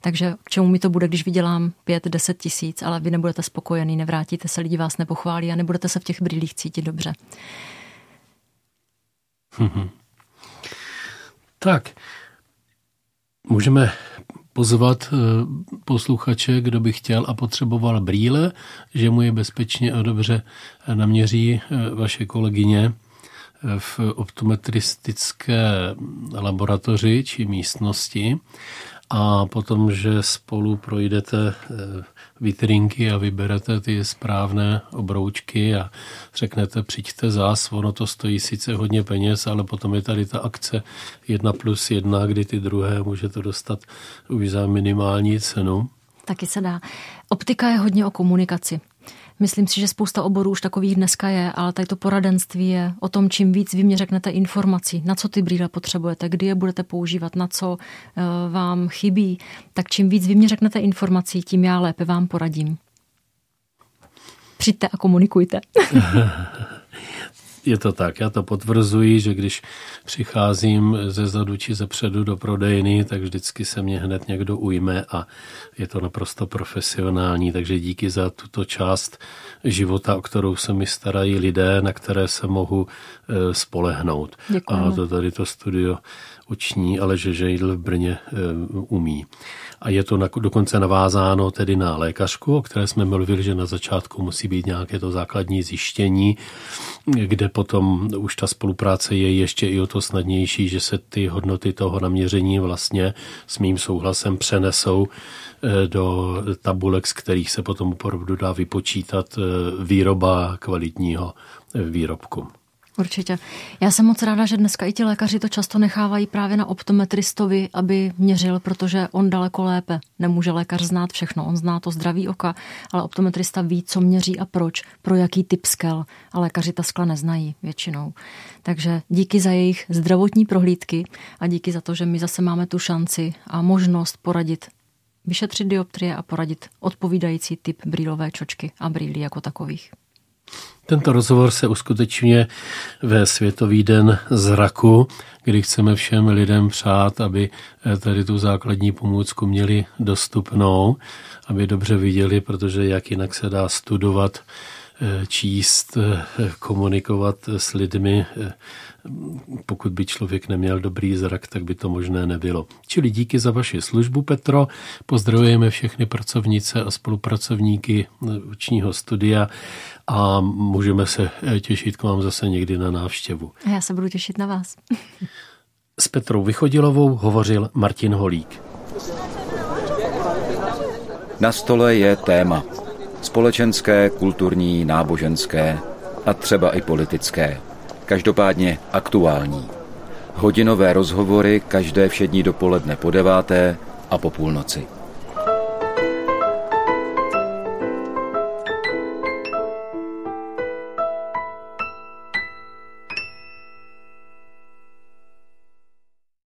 Takže k čemu mi to bude, když vydělám 5-10 tisíc, ale vy nebudete spokojený, nevrátíte se, lidi vás nepochválí a nebudete se v těch brýlích cítit dobře. tak, můžeme pozvat eh, posluchače, kdo by chtěl a potřeboval brýle, že mu je bezpečně a dobře naměří eh, vaše kolegyně eh, v optometristické laboratoři či místnosti. A potom, že spolu projdete vitrinky a vyberete ty správné obroučky a řeknete přijďte zás, ono to stojí sice hodně peněz, ale potom je tady ta akce jedna plus jedna, kdy ty druhé můžete dostat už za minimální cenu. Taky se dá. Optika je hodně o komunikaci. Myslím si, že spousta oborů už takových dneska je, ale tady to poradenství je o tom, čím víc vy mě řeknete informací, na co ty brýle potřebujete, kdy je budete používat, na co uh, vám chybí, tak čím víc vy mě řeknete informací, tím já lépe vám poradím. Přijďte a komunikujte. Je to tak, já to potvrzuji, že když přicházím ze zadu či ze předu do prodejny, tak vždycky se mě hned někdo ujme a je to naprosto profesionální, takže díky za tuto část života, o kterou se mi starají lidé, na které se mohu e, spolehnout. Děkujeme. A to tady to studio oční, ale že Žejdl v Brně e, umí a je to dokonce navázáno tedy na lékařku, o které jsme mluvili, že na začátku musí být nějaké to základní zjištění, kde potom už ta spolupráce je ještě i o to snadnější, že se ty hodnoty toho naměření vlastně s mým souhlasem přenesou eh, do tabulek, z kterých se potom opravdu dá vypočítat eh, výroba kvalitního eh, výrobku. Určitě. Já jsem moc ráda, že dneska i ti lékaři to často nechávají právě na optometristovi, aby měřil, protože on daleko lépe. Nemůže lékař znát všechno. On zná to zdraví oka, ale optometrista ví, co měří a proč, pro jaký typ skel. A lékaři ta skla neznají většinou. Takže díky za jejich zdravotní prohlídky a díky za to, že my zase máme tu šanci a možnost poradit vyšetřit dioptrie a poradit odpovídající typ brýlové čočky a brýlí jako takových. Tento rozhovor se uskutečňuje ve Světový den zraku, kdy chceme všem lidem přát, aby eh, tady tu základní pomůcku měli dostupnou, aby dobře viděli, protože jak jinak se dá studovat číst, komunikovat s lidmi. Pokud by člověk neměl dobrý zrak, tak by to možné nebylo. Čili díky za vaši službu, Petro. Pozdravujeme všechny pracovnice a spolupracovníky učního studia a můžeme se těšit k vám zase někdy na návštěvu. A já se budu těšit na vás. S Petrou Vychodilovou hovořil Martin Holík. Na stole je téma. Společenské, kulturní, náboženské a třeba i politické. Každopádně aktuální. Hodinové rozhovory každé všední dopoledne po deváté a po půlnoci.